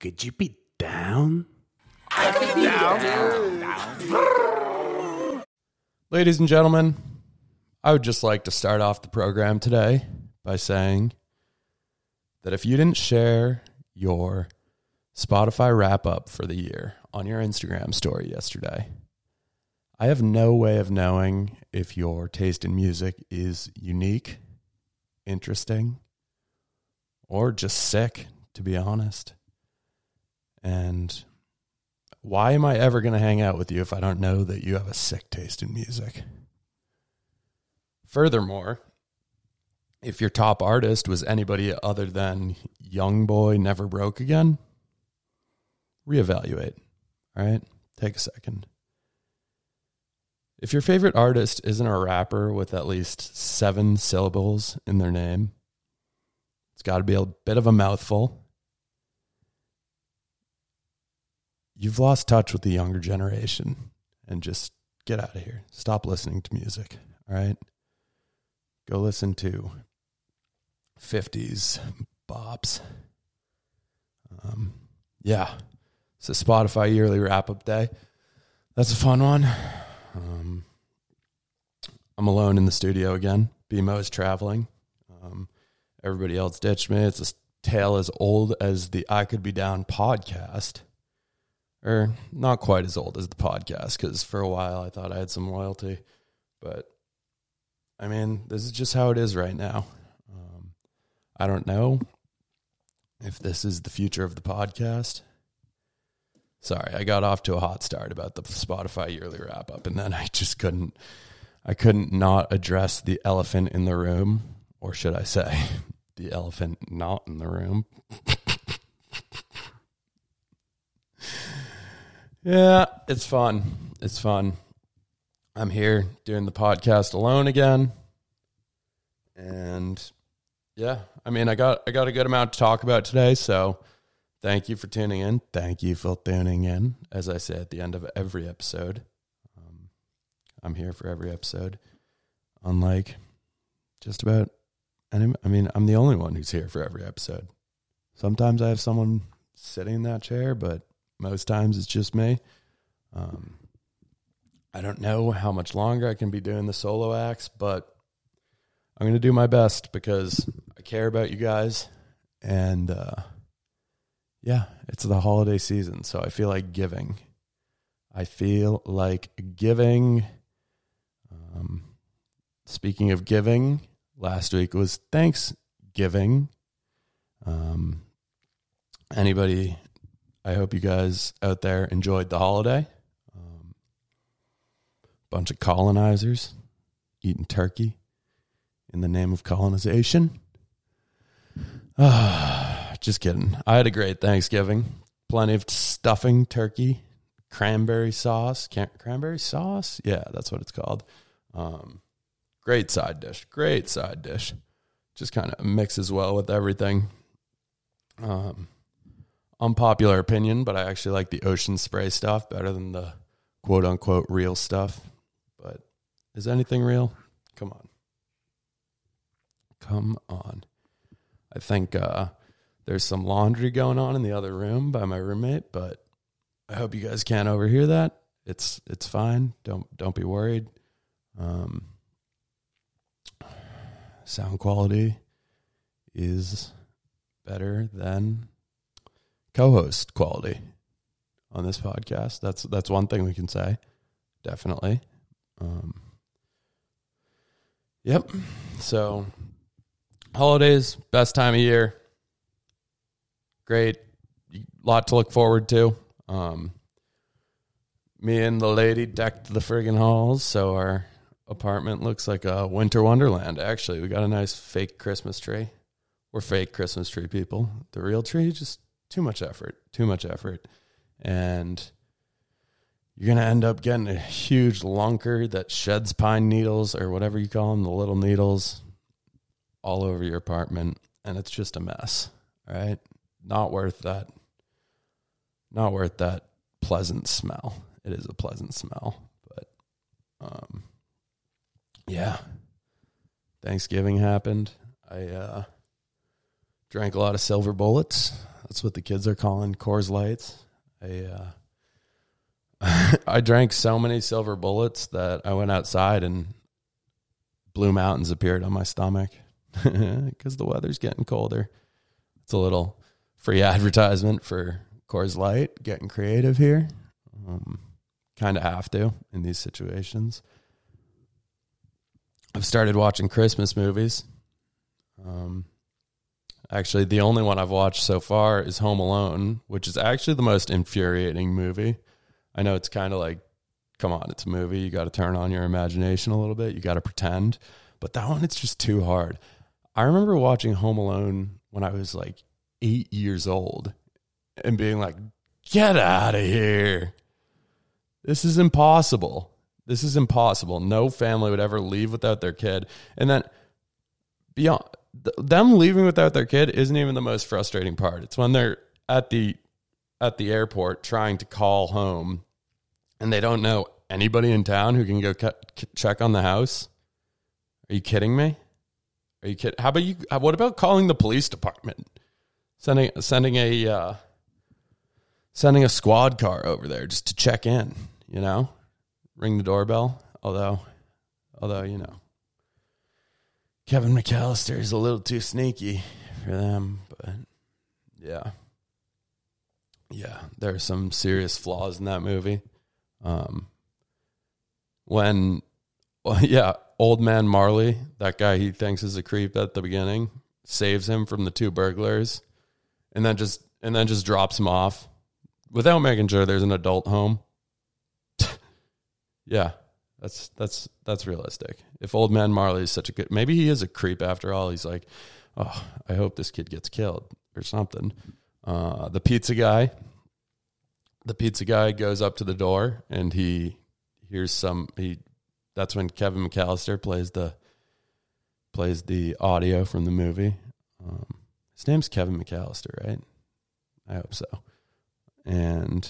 Could you be down? Ladies and gentlemen, I would just like to start off the program today by saying that if you didn't share your Spotify wrap up for the year on your Instagram story yesterday, I have no way of knowing if your taste in music is unique, interesting, or just sick, to be honest. And why am I ever going to hang out with you if I don't know that you have a sick taste in music? Furthermore, if your top artist was anybody other than YoungBoy Never Broke Again, reevaluate. All right? Take a second. If your favorite artist isn't a rapper with at least seven syllables in their name, it's got to be a bit of a mouthful. You've lost touch with the younger generation and just get out of here. Stop listening to music. All right? Go listen to 50s bops. Um, yeah. It's a Spotify yearly wrap up day. That's a fun one. Um, I'm alone in the studio again. BMO is traveling. Um, everybody else ditched me. It's a tale as old as the I Could Be Down podcast. Or not quite as old as the podcast, because for a while I thought I had some loyalty. But I mean, this is just how it is right now. Um, I don't know if this is the future of the podcast. Sorry, I got off to a hot start about the Spotify yearly wrap up, and then I just couldn't. I couldn't not address the elephant in the room, or should I say, the elephant not in the room. yeah, it's fun. It's fun. I'm here doing the podcast alone again. And yeah, I mean, I got I got a good amount to talk about today, so thank you for tuning in. Thank you for tuning in. As I say at the end of every episode, um, I'm here for every episode. Unlike just about any, I mean, I'm the only one who's here for every episode. Sometimes I have someone sitting in that chair, but most times it's just me. Um, I don't know how much longer I can be doing the solo acts, but I'm going to do my best because I care about you guys. And uh, yeah, it's the holiday season. So I feel like giving. I feel like giving. Um, speaking of giving, last week was Thanksgiving. Um, anybody, I hope you guys out there enjoyed the holiday. Um, bunch of colonizers eating turkey in the name of colonization. Ah, just kidding. I had a great Thanksgiving. Plenty of stuffing, turkey, cranberry sauce. Can- cranberry sauce? Yeah, that's what it's called. Um, great side dish. Great side dish. Just kind of mixes well with everything. Um, unpopular opinion, but I actually like the ocean spray stuff better than the quote unquote real stuff. But is anything real? Come on. Come on. I think uh, there's some laundry going on in the other room by my roommate, but I hope you guys can't overhear that. It's it's fine. Don't don't be worried. Um, sound quality is better than co-host quality on this podcast. That's that's one thing we can say. Definitely. Um, yep. So holidays, best time of year. Great. Lot to look forward to. Um, me and the lady decked the friggin' halls, so our apartment looks like a winter wonderland. Actually, we got a nice fake Christmas tree. We're fake Christmas tree people. The real tree, just too much effort. Too much effort. And you're going to end up getting a huge lunker that sheds pine needles or whatever you call them, the little needles, all over your apartment. And it's just a mess. right? Not worth that. Not worth that pleasant smell. It is a pleasant smell. But, um, yeah. Thanksgiving happened. I, uh, drank a lot of silver bullets. That's what the kids are calling Coors Lights. I uh, I drank so many silver bullets that I went outside and blue mountains appeared on my stomach because the weather's getting colder. It's a little free advertisement for Coors Light. Getting creative here. Um, kind of have to in these situations. I've started watching Christmas movies. Um, actually, the only one I've watched so far is Home Alone, which is actually the most infuriating movie. I know it's kind of like, come on, it's a movie. You got to turn on your imagination a little bit. You got to pretend. But that one, it's just too hard. I remember watching Home Alone when I was like eight years old and being like, get out of here. This is impossible. This is impossible. No family would ever leave without their kid. And then beyond them leaving without their kid isn't even the most frustrating part. It's when they're at the at the airport trying to call home and they don't know anybody in town who can go check on the house. Are you kidding me? Are you kidding? How about you? What about calling the police department? Sending sending a uh, sending a squad car over there just to check in. You know, ring the doorbell. Although, although you know, Kevin McCallister is a little too sneaky for them. But yeah, yeah, there are some serious flaws in that movie. Um, when, well, yeah, old man Marley, that guy he thinks is a creep at the beginning, saves him from the two burglars, and then just and then just drops him off without making sure there's an adult home. yeah, that's that's that's realistic. If old man Marley is such a good, maybe he is a creep after all. He's like, oh, I hope this kid gets killed or something. Uh, the pizza guy, the pizza guy goes up to the door and he hears some. He that's when Kevin McCallister plays the plays the audio from the movie. Um, his name's Kevin McCallister, right? I hope so. And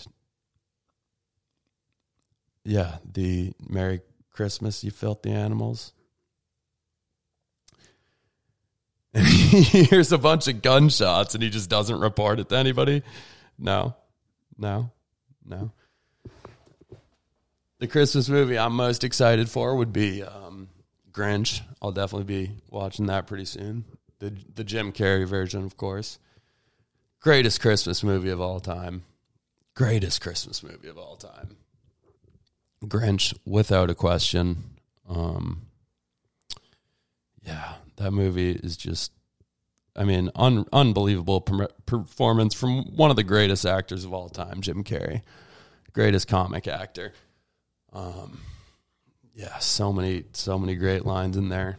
yeah, the Merry Christmas, you filthy animals. And he hears a bunch of gunshots and he just doesn't report it to anybody. No, no, no. The Christmas movie I'm most excited for would be um, Grinch. I'll definitely be watching that pretty soon. The the Jim Carrey version, of course. Greatest Christmas movie of all time. Greatest Christmas movie of all time. Grinch, without a question. Um, yeah, that movie is just, I mean, un- unbelievable per- performance from one of the greatest actors of all time, Jim Carrey, greatest comic actor. Um, yeah, so many, so many great lines in there.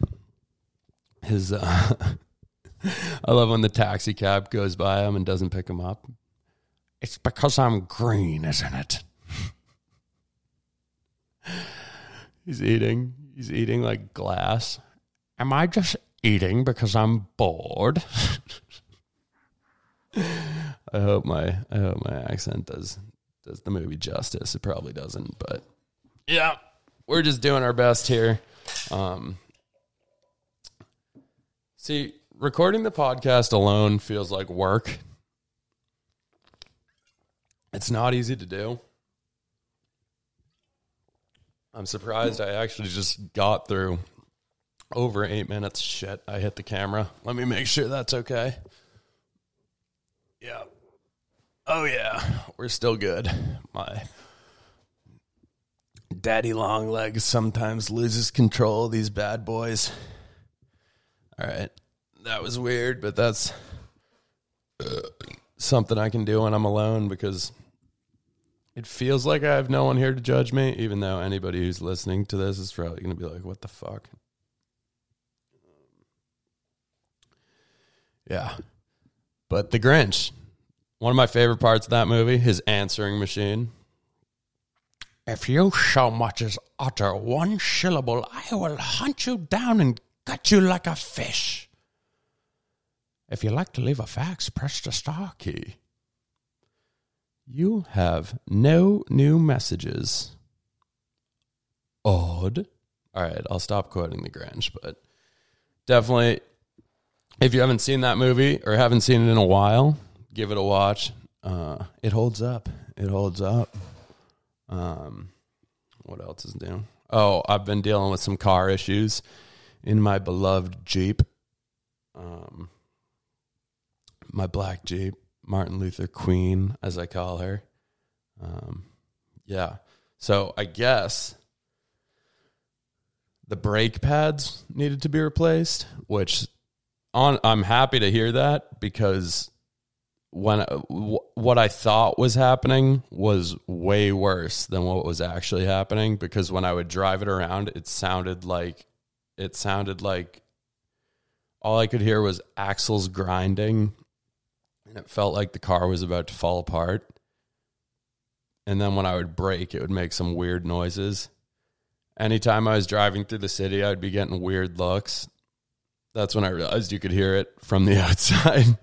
His, uh, I love when the taxi cab goes by him and doesn't pick him up. It's because I'm green, isn't it? He's eating. He's eating like glass. Am I just eating because I'm bored? I hope my I hope my accent does does the movie justice. It probably doesn't, but yeah, we're just doing our best here. Um, see, recording the podcast alone feels like work. It's not easy to do. I'm surprised I actually just got through over eight minutes. Shit, I hit the camera. Let me make sure that's okay. Yeah. Oh, yeah. We're still good. My daddy long legs sometimes loses control of these bad boys. All right. That was weird, but that's uh, something I can do when I'm alone because it feels like I have no one here to judge me, even though anybody who's listening to this is probably going to be like, what the fuck? Yeah. But The Grinch, one of my favorite parts of that movie, his answering machine. If you so much as utter one syllable, I will hunt you down and gut you like a fish. If you like to leave a fax, press the star key. You have no new messages. Odd. All right, I'll stop quoting the Grinch, but definitely, if you haven't seen that movie or haven't seen it in a while, give it a watch. Uh, it holds up. It holds up. Um, what else is new? Oh, I've been dealing with some car issues in my beloved Jeep. Um, my black Jeep, Martin Luther Queen, as I call her. Um, yeah. So I guess the brake pads needed to be replaced, which on I'm happy to hear that because when what I thought was happening was way worse than what was actually happening because when I would drive it around it sounded like it sounded like all I could hear was axles grinding and it felt like the car was about to fall apart. And then when I would brake it would make some weird noises. Anytime I was driving through the city I'd be getting weird looks. That's when I realized you could hear it from the outside.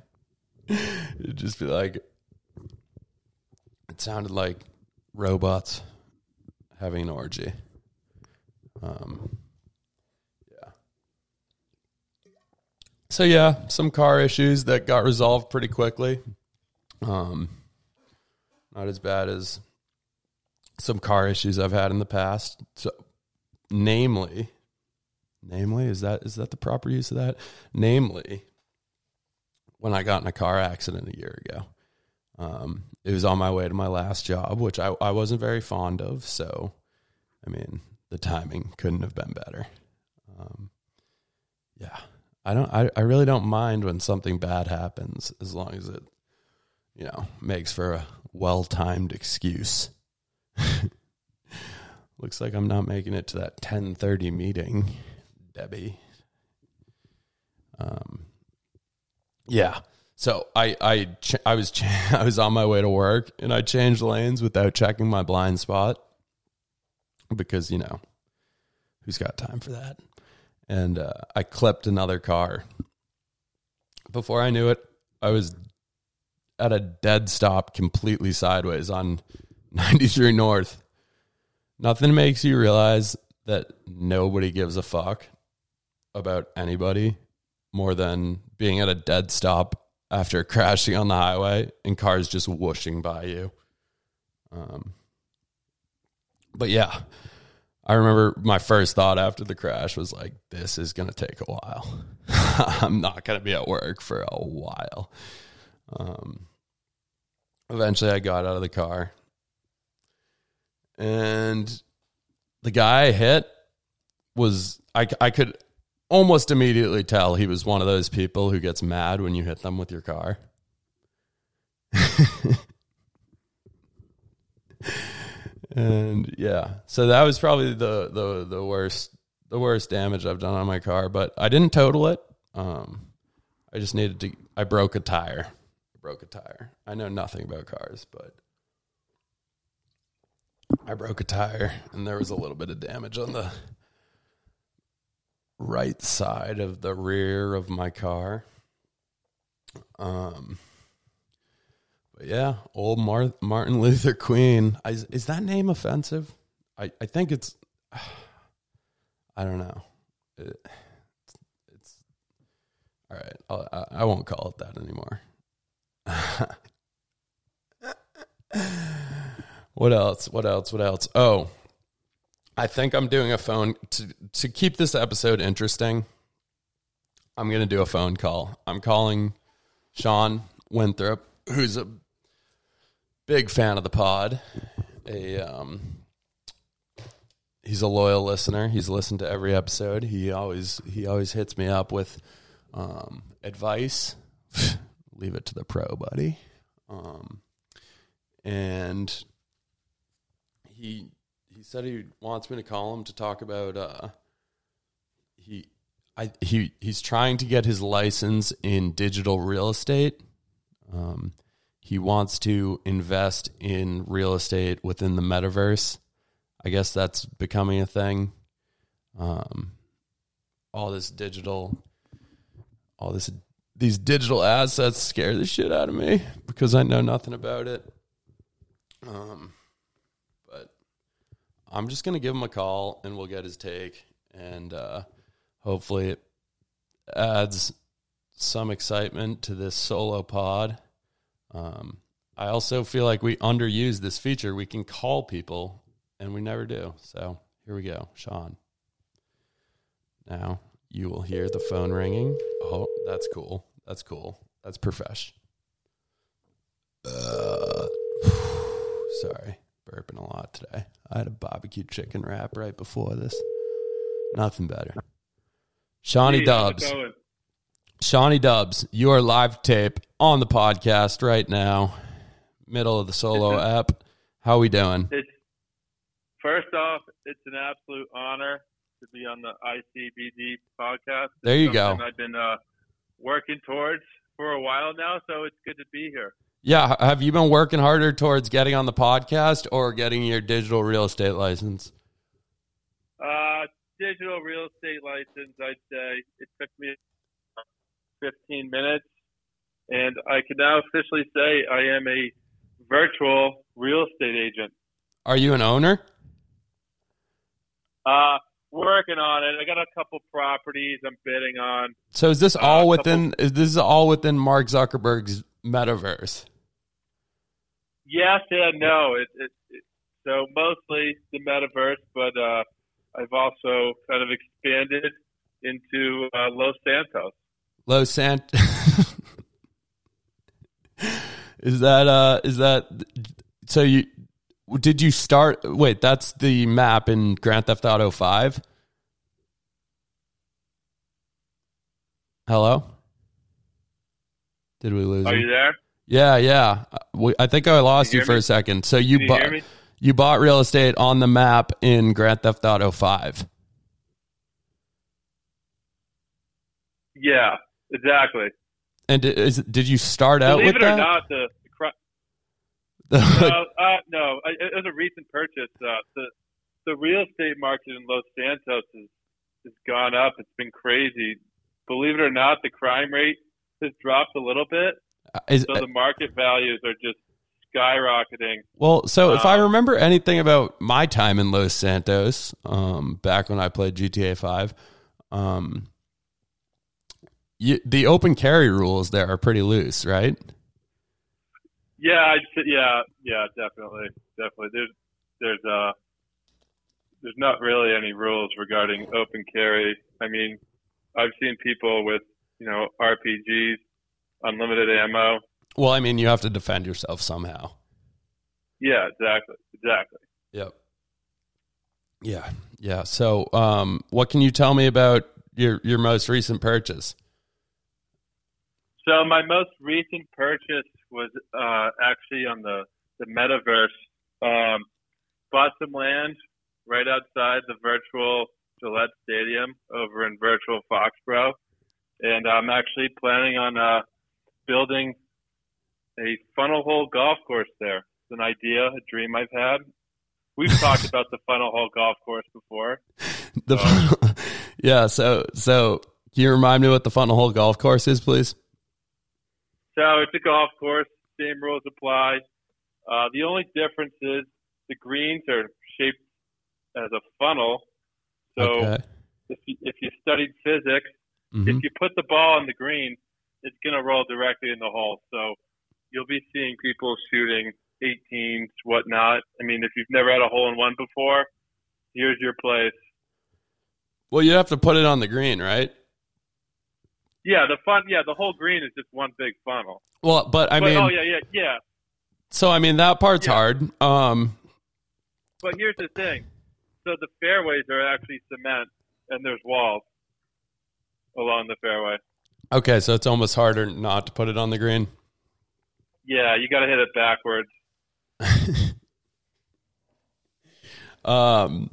It'd just be like, it sounded like robots having an orgy. Um, So yeah, some car issues that got resolved pretty quickly. Um, not as bad as some car issues I've had in the past. So, namely, namely, is that is that the proper use of that? Namely, when I got in a car accident a year ago. Um, it was on my way to my last job, which I, I wasn't very fond of. So, I mean, the timing couldn't have been better. Um, I don't, I, I really don't mind when something bad happens as long as it, you know, makes for a well timed excuse. Looks like I'm not making it to that 1030 meeting, Debbie. Um, yeah. So I I ch- I was ch- I was on my way to work and I changed lanes without checking my blind spot because you know who's got time for that. And uh, I clipped another car. Before I knew it, I was at a dead stop, completely sideways on 93 North. Nothing makes you realize that nobody gives a fuck about anybody more than being at a dead stop after crashing on the highway and cars just whooshing by you. Um, but yeah, I remember my first thought after the crash was like, this is going to take a while. I'm not going to be at work for a while. Um, eventually, I got out of the car and the guy I hit was, I, I could, almost immediately tell he was one of those people who gets mad when you hit them with your car. and yeah, so that was probably the the the worst the worst damage I've done on my car, but I didn't total it. Um, I just needed to. I broke a tire. I broke a tire. I know nothing about cars, but I broke a tire, and there was a little bit of damage on the right side of the rear of my car. Um, yeah, old Mar- Martin Luther Queen. Is, is that name offensive? I, I think it's. I don't know. It, it's, it's all right. I'll, I, I won't call it that anymore. what else? What else? What else? Oh, I think I'm doing a phone to to keep this episode interesting. I'm going to do a phone call. I'm calling Sean Winthrop, who's a big fan of the pod. A um, he's a loyal listener. He's listened to every episode. He always he always hits me up with um, advice. Leave it to the pro, buddy. Um, and he he said he wants me to call him to talk about uh, he I he he's trying to get his license in digital real estate. Um, he wants to invest in real estate within the metaverse. I guess that's becoming a thing. Um, all this digital, all this these digital assets scare the shit out of me because I know nothing about it. Um, I'm just to give him a call and we'll get his take. And uh, hopefully it adds some excitement to this solo pod. Um, I also feel like we underuse this feature. We can call people, and we never do. So here we go, Sean. Now you will hear the phone ringing. Oh, that's cool. That's cool. That's profesh. Uh, sorry, burping a lot today. I had a barbecue chicken wrap right before this. Nothing better. Shawnee Hey, Dubs. Shawnee Dubs, you are live tape on the podcast right now, middle of the solo app. How are we doing? It's first off, it's an absolute honor to be on the ICBD podcast. It's There you go. I've been uh, working towards for a while now, so it's good to be here. Yeah, have you been working harder towards getting on the podcast or getting your digital real estate license? Uh, digital real estate license, I'd say it took me 15 minutes, and I can now officially say I am a virtual real estate agent. Are you an owner? Uh, working on it. I got a couple properties I'm bidding on. So is this Uh, all a within is this all within Mark Zuckerberg's metaverse? Yes and no. It, it, it, so mostly the metaverse, but uh, I've also kind of expanded into uh, Los Santos. Los Sant Is that uh is that so you did you start wait, that's the map in Grand Theft Auto 5? Hello? Did we lose Are him? you there? Yeah, yeah. Uh, we- I think I lost you you for me? a second. So you you bought you bought real estate on the map in Grand Theft Auto 5. Yeah, exactly. And is, did you start out Believe with it or that? not, the, the cri- no, uh, no, it was a recent purchase. Uh, the the real estate market in Los Santos has has gone up. It's been crazy. Believe it or not, the crime rate has dropped a little bit. Is- So the market values are just skyrocketing. Well, so if I Um, remember anything about my time in Los Santos, um, back when I played GTA Five, um, you, the open carry rules there are pretty loose, right? Yeah, I'd yeah, yeah, definitely, definitely. There's there's uh there's not really any rules regarding open carry. I mean, I've seen people with you know RPGs, unlimited ammo. Well, I mean, you have to defend yourself somehow. Yeah, exactly, exactly. Yep. Yeah, yeah. So, um, what can you tell me about your your most recent purchase? So my most recent purchase was uh, actually on the the metaverse. Um, bought some land right outside the virtual Gillette Stadium over in virtual Foxborough, and I'm actually planning on uh, building a funnel hole golf course there. It's an idea, a dream I've had. We've talked about the funnel hole golf course before. The yeah. So, so can you remind me what the Funnel Hole Golf Course is, please? So it's a golf course. Same rules apply. Uh, the only difference is the greens are shaped as a funnel. So okay. if you, if you studied physics, Mhm. if you put the ball on the green, it's going to roll directly in the hole. So you'll be seeing people shooting 18s, whatnot. I mean, if you've never had a hole in one before, here's your place. Well, you have to put it on the green, right? Yeah, the fun. Yeah, the whole green is just one big funnel. Well, but I but, mean, oh yeah, yeah, yeah. so I mean that part's Yeah. hard. Um, But here's the thing. So the fairways are actually cement, and there's walls along the fairway. okay, so it's almost harder not to put it on the green. Yeah, you got to hit it backwards. Um,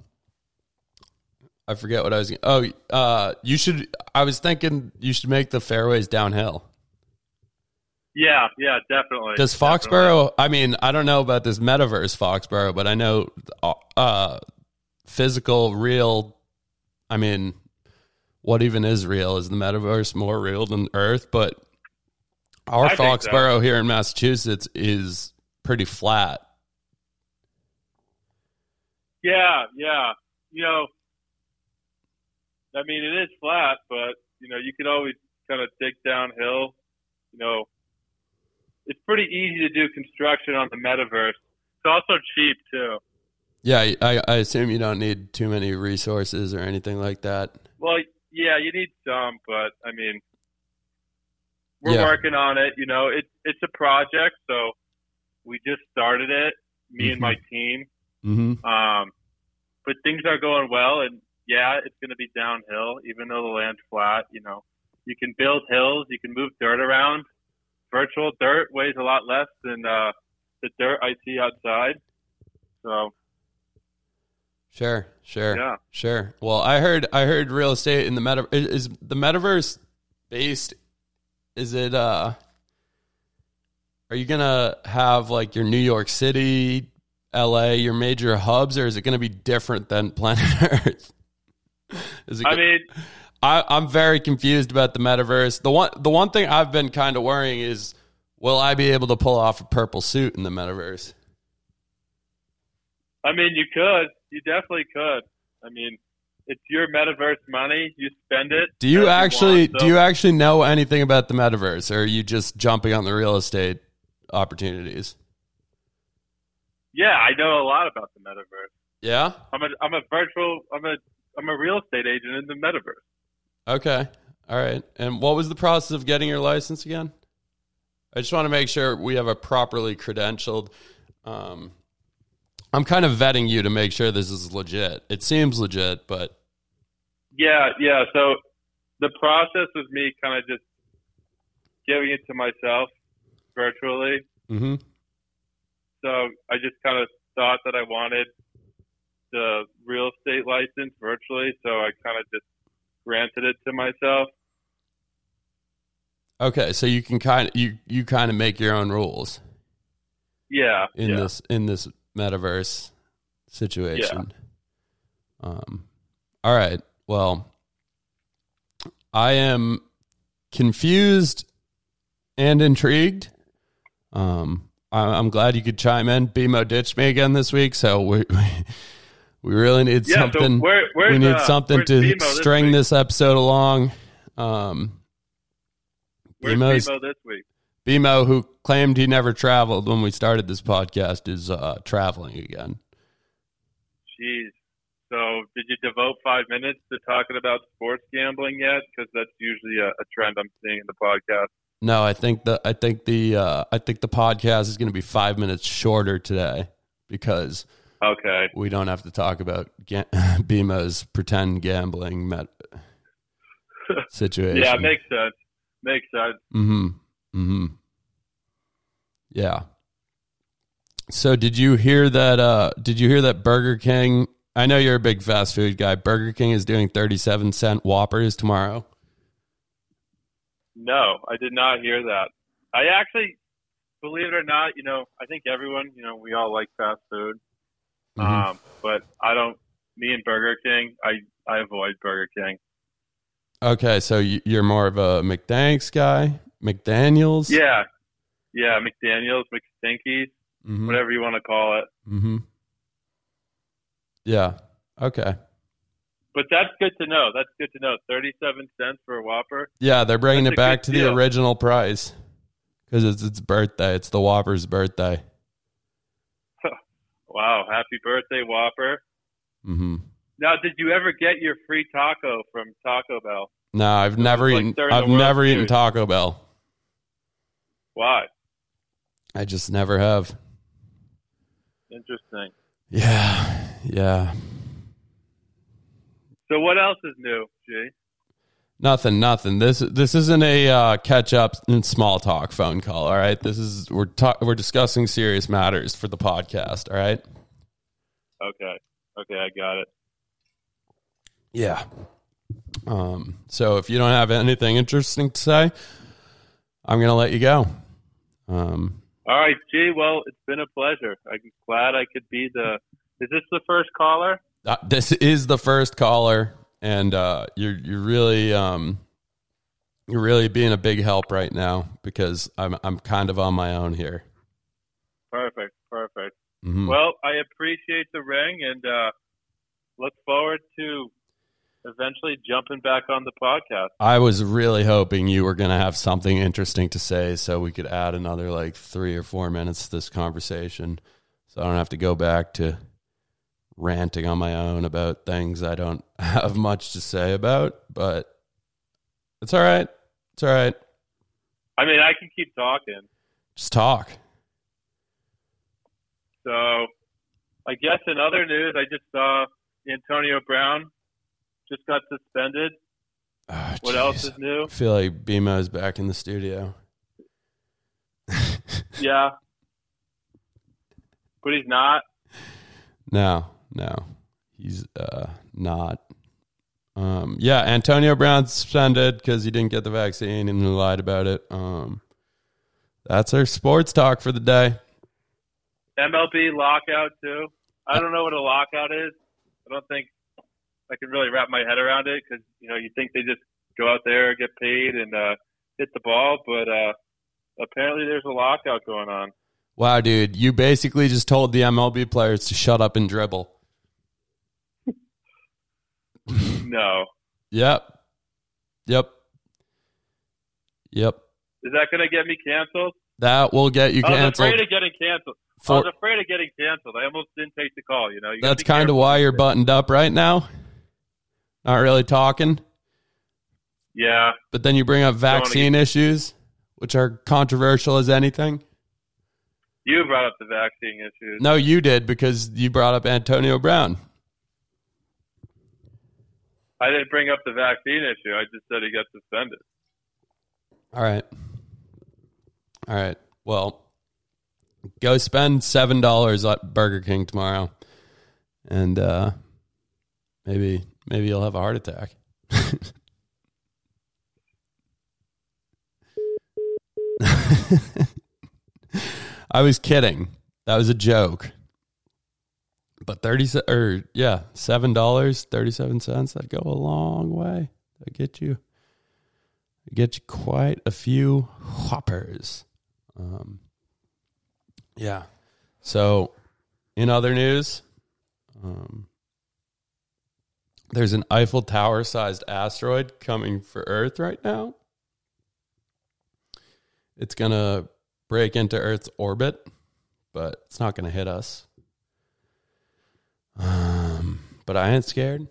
I forget what I was. Oh, uh, you should. I was thinking you should make the fairways downhill. Yeah, yeah, definitely. Does Definitely. Foxborough? I mean, I don't know about this metaverse Foxborough, but I know uh, physical, real. I mean, what even is real? Is the metaverse more real than Earth? But our I think so. Foxborough here in Massachusetts is pretty flat. Yeah, yeah. You know, I mean, it is flat, but you know, you can always kind of dig downhill. You know, it's pretty easy to do construction on the metaverse. It's also cheap too. Yeah, I, I assume you don't need too many resources or anything like that. Well, yeah, you need some, but I mean, we're Yeah. working on it. You know, it's it's a project, so we just started it, me and my team. Mm-hmm. Um, but things are going well, and yeah, it's going to be downhill, even though the land's flat. You know, you can build hills, you can move dirt around. Virtual dirt weighs a lot less than uh, the dirt I see outside. So Sure, sure, yeah, sure. Well, I heard I heard real estate in the meta is, is the metaverse based. Is it? uh Are you gonna have like your New York City, L.A., your major hubs, or is it gonna be different than Planet Earth? Is it? I mean, I, I'm very confused about the metaverse. The one the one thing I've been kind of worrying is, will I be able to pull off a purple suit in the metaverse? I mean, you could, you definitely could. I mean, it's your metaverse money. You spend it. Do you actually want, so- do you actually know anything about the metaverse, or are you just jumping on the real estate opportunities? Yeah, I know a lot about the metaverse. Yeah. I'm a, I'm a virtual, I'm a, I'm a real estate agent in the metaverse. Okay. All right. And what was the process of getting your license again? I just want to make sure we have a properly credentialed. Um, I'm kind of vetting you to make sure this is legit. It seems legit, but Yeah, yeah. So the process was me kind of just giving it to myself virtually. mhm. So I just kind of thought that I wanted the real estate license virtually. So I kind of just granted it to myself. okay. So you can kind of you you kind of make your own rules Yeah. in yeah. this in this metaverse situation. Yeah. Um. All right. Well, I am confused and intrigued. Um, I, I'm glad you could chime in. BMO ditched me again this week, so we we really need Yeah. something. so where, we need uh, something to string week? this episode along. Um, Where's BMO this week? BMO, who claimed he never traveled when we started this podcast, is uh, traveling again. Jeez. So did you devote five minutes to talking about sports gambling yet? Because that's usually a, a trend I'm seeing in the podcast. No, I think the I think the uh, I think the podcast is going to be five minutes shorter today because Okay. we don't have to talk about ga- pretend gambling met- situation. Yeah, makes sense. Makes sense. Mm-hmm. Mm-hmm. Yeah. So did you hear that uh did you hear that Burger King I know you're a big fast food guy. Burger King is doing 37 cent Whoppers tomorrow. No, I did not hear that. I actually, believe it or not, you know, I think everyone, you know, we all like fast food. Mhm. Um, but I don't. Me and Burger King, I I avoid Burger King. Okay, so you- you're more of a McDanks guy, McDaniels. Yeah, yeah, McDaniel's, McStinkies, Mhm. whatever you want to call it. Mhm. Yeah. Okay. But that's good to know. That's good to know. Thirty-seven cents for a Whopper. Yeah, they're bringing That's it back to the original price because it's its birthday. It's the Whopper's birthday. Wow, happy birthday, Whopper! Mm-hmm. Now, did you ever get your free taco from Taco Bell? No, I've never like eaten. I've never eaten Taco Bell. Why? I just never have. Interesting. Yeah, yeah. So what else is new, G? Nothing, nothing. This this isn't a uh, catch up and small talk phone call. All right, this is we're ta- we're discussing serious matters for the podcast. All right. Okay. Okay, I got it. Yeah. Um. So if you don't have anything interesting to say, I'm gonna let you go. Um. All right, G. Well, it's been a pleasure. I'm glad I could be the. Is this the first caller? uh, this is the first caller, and uh, you're you're really um, you're really being a big help right now because I'm I'm kind of on my own here. Perfect. Perfect. Mhm. Well, I appreciate the ring and uh, look forward to eventually jumping back on the podcast. I was really hoping you were going to have something interesting to say so we could add another like three or four minutes to this conversation. So I don't have to go back to ranting on my own about things I don't have much to say about, but it's all right. It's all right. I mean, I can keep talking. Just talk. So, I guess in other news, I just saw Antonio Brown just got suspended. Oh, What jeez. else is new? I feel like Bimo is back in the studio. Yeah, but he's not. No, no, he's uh, not. Um, yeah, Antonio Brown suspended because he didn't get the vaccine and he lied about it. Um, that's our sports talk for the day. MLB lockout too. I don't know what a lockout is. I don't think I can really wrap my head around it because you know you think they just go out there, get paid, and uh, hit the ball, but uh, apparently there's a lockout going on. Wow, dude, you basically just told the MLB players to shut up and dribble. No, Yep, yep, yep. is that going to get me canceled? That will get you canceled. I was afraid of getting canceled. I For, was afraid of getting canceled. I almost didn't take the call. You know, you that's kind of why you're buttoned up right now. Not really talking. Yeah, But then you bring up vaccine issues, which are controversial as anything. you brought up the vaccine issues. No, you did because you brought up Antonio Brown. I didn't bring up the vaccine issue. I just said he got suspended. All right. All right. Well, go spend seven dollars at Burger King tomorrow, and uh, maybe maybe you'll have a heart attack. I was kidding. That was a joke. But thirty se- or yeah, seven dollars thirty seven cents. That'd go a long way. That get you get you quite a few whoppers. Um, yeah. So, in other news, um, there's an Eiffel Tower sized asteroid coming for Earth right now. It's going to break into Earth's orbit, but it's not going to hit us. But I ain't scared.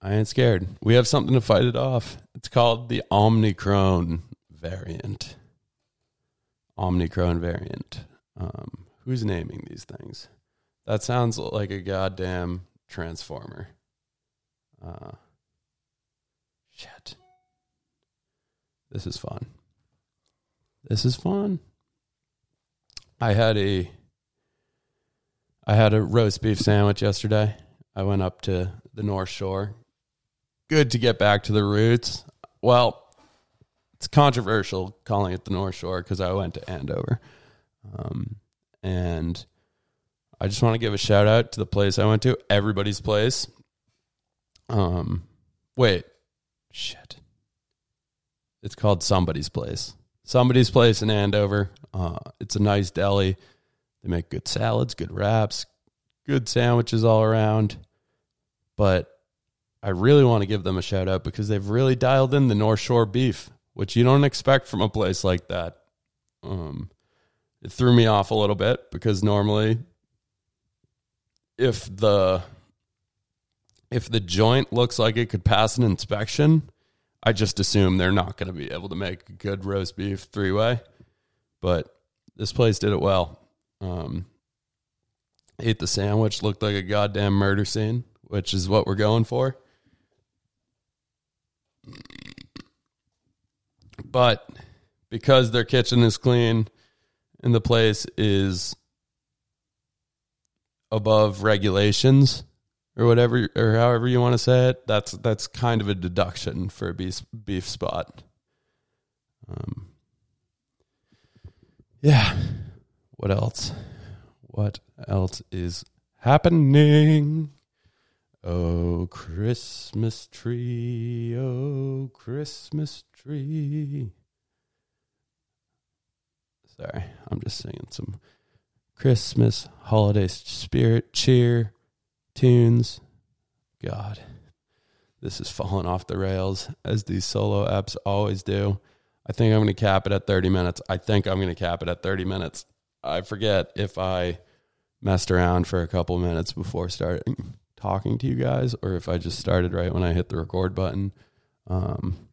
I ain't scared. We have something to fight it off. It's called the Omicron variant. Omicron variant. Um, who's naming these things? That sounds like a goddamn transformer. Uh, shit. This is fun. This is fun. I had a I had a roast beef sandwich yesterday. I went up to the North Shore. Good to get back to the roots. Well, it's controversial calling it the North Shore because I went to Andover. Um, and I just want to give a shout out to the place I went to, everybody's place. Um, wait, shit. It's called Somebody's Place. Somebody's Place in Andover. Uh, it's a nice deli. They make good salads, good wraps, good sandwiches all around. But I really want to give them a shout out because they've really dialed in the North Shore beef, which you don't expect from a place like that. Um, it threw me off a little bit because normally, if the if the joint looks like it could pass an inspection, I just assume they're not going to be able to make good roast beef three way. But this place did it well. Um, ate the sandwich, looked like a goddamn murder scene, which is what we're going for. But because their kitchen is clean and the place is above regulations or whatever or however you want to say it, that's that's kind of a deduction for a beef beef spot. Um, yeah. What else? What else is happening? Oh, Christmas tree, oh, Christmas tree. Sorry, I'm just singing some Christmas holiday spirit cheer tunes. God, this is falling off the rails as these solo apps always do. I think I'm going to cap it at 30 minutes. I think I'm going to cap it at 30 minutes. I forget if I messed around for a couple minutes before starting talking to you guys or if I just started right when I hit the record button. Um,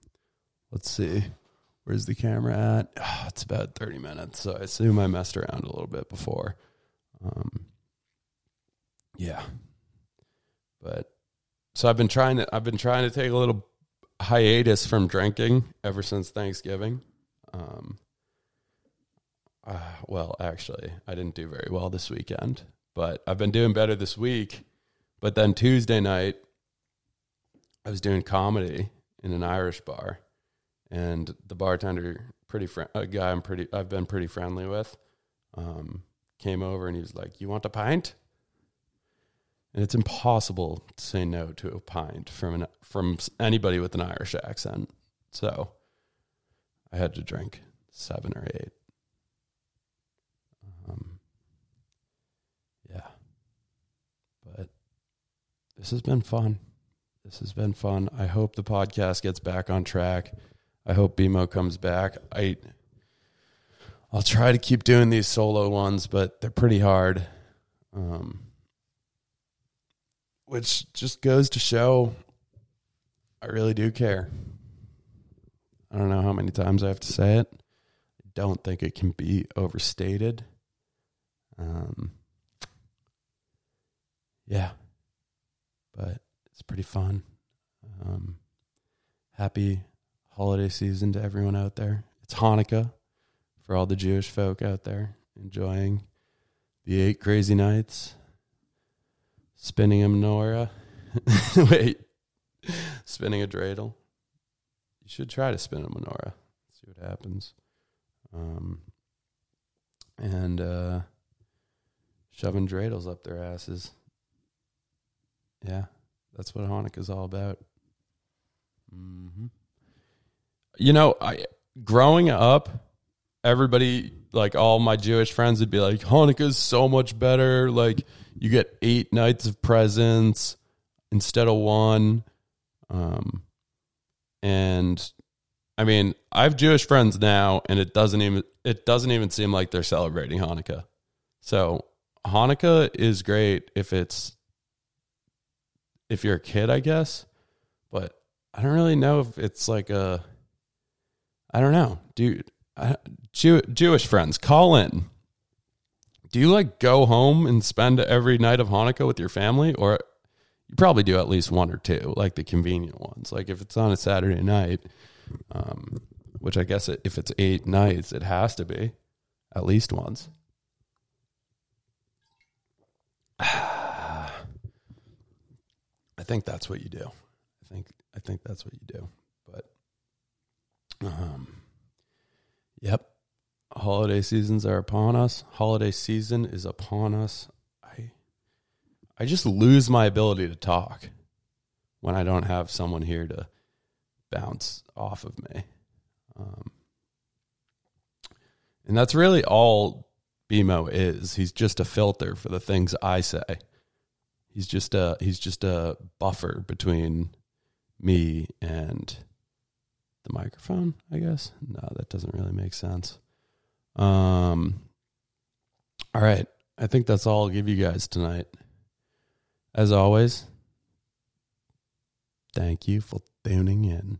let's see. Where's the camera at? Oh, it's about 30 minutes. So I assume I messed around a little bit before. Um, yeah. But so I've been trying to I've been trying to take a little hiatus from drinking ever since Thanksgiving. Um, uh, well, actually, I didn't do very well this weekend, but I've been doing better this week. But then Tuesday night, I was doing comedy in an Irish bar, and the bartender, pretty fr- a guy I'm pretty I've been pretty friendly with, um, came over and he was like, "You want a pint?" And it's impossible to say no to a pint from an, from anybody with an Irish accent. So I had to drink seven or eight. Um, yeah, but this has been fun. This has been fun. I hope the podcast gets back on track. I hope BMO comes back. I I'll try to keep doing these solo ones, but they're pretty hard. Um, which just goes to show I really do care. I don't know how many times I have to say it. I don't think it can be overstated. Um, yeah, but it's pretty fun. Um, happy holiday season to everyone out there. It's Hanukkah for all the Jewish folk out there enjoying the eight crazy nights spinning a menorah. Wait, spinning a dreidel. You should try to spin a menorah. See what happens. Um, and uh, shoving dreidels up their asses. Yeah, that's what Hanukkah's all about. hmm You know, I growing up, everybody like all my Jewish friends would be like, Hanukkah's so much better. Like you get eight nights of presents instead of one. Um, and I mean, I have Jewish friends now, and it doesn't even it doesn't even seem like they're celebrating Hanukkah. So Hanukkah is great if it's if you're a kid, I guess. But I don't really know if it's like a. I don't know, dude. I, Jew, Jewish friends, call in. Do you like go home and spend every night of Hanukkah with your family, or you probably do at least one or two, like the convenient ones. Like if it's on a Saturday night, um, which I guess if it's eight nights, it has to be at least once. I think that's what you do. I think I think that's what you do. But um yep. Holiday seasons are upon us. Holiday season is upon us. I I just lose my ability to talk when I don't have someone here to bounce off of me. Um, and that's really all BMO is. He's just a filter for the things I say. He's just a he's just a buffer between me and the microphone, I guess. No, that doesn't really make sense. Um all right. I think that's all I'll give you guys tonight. As always, thank you for tuning in.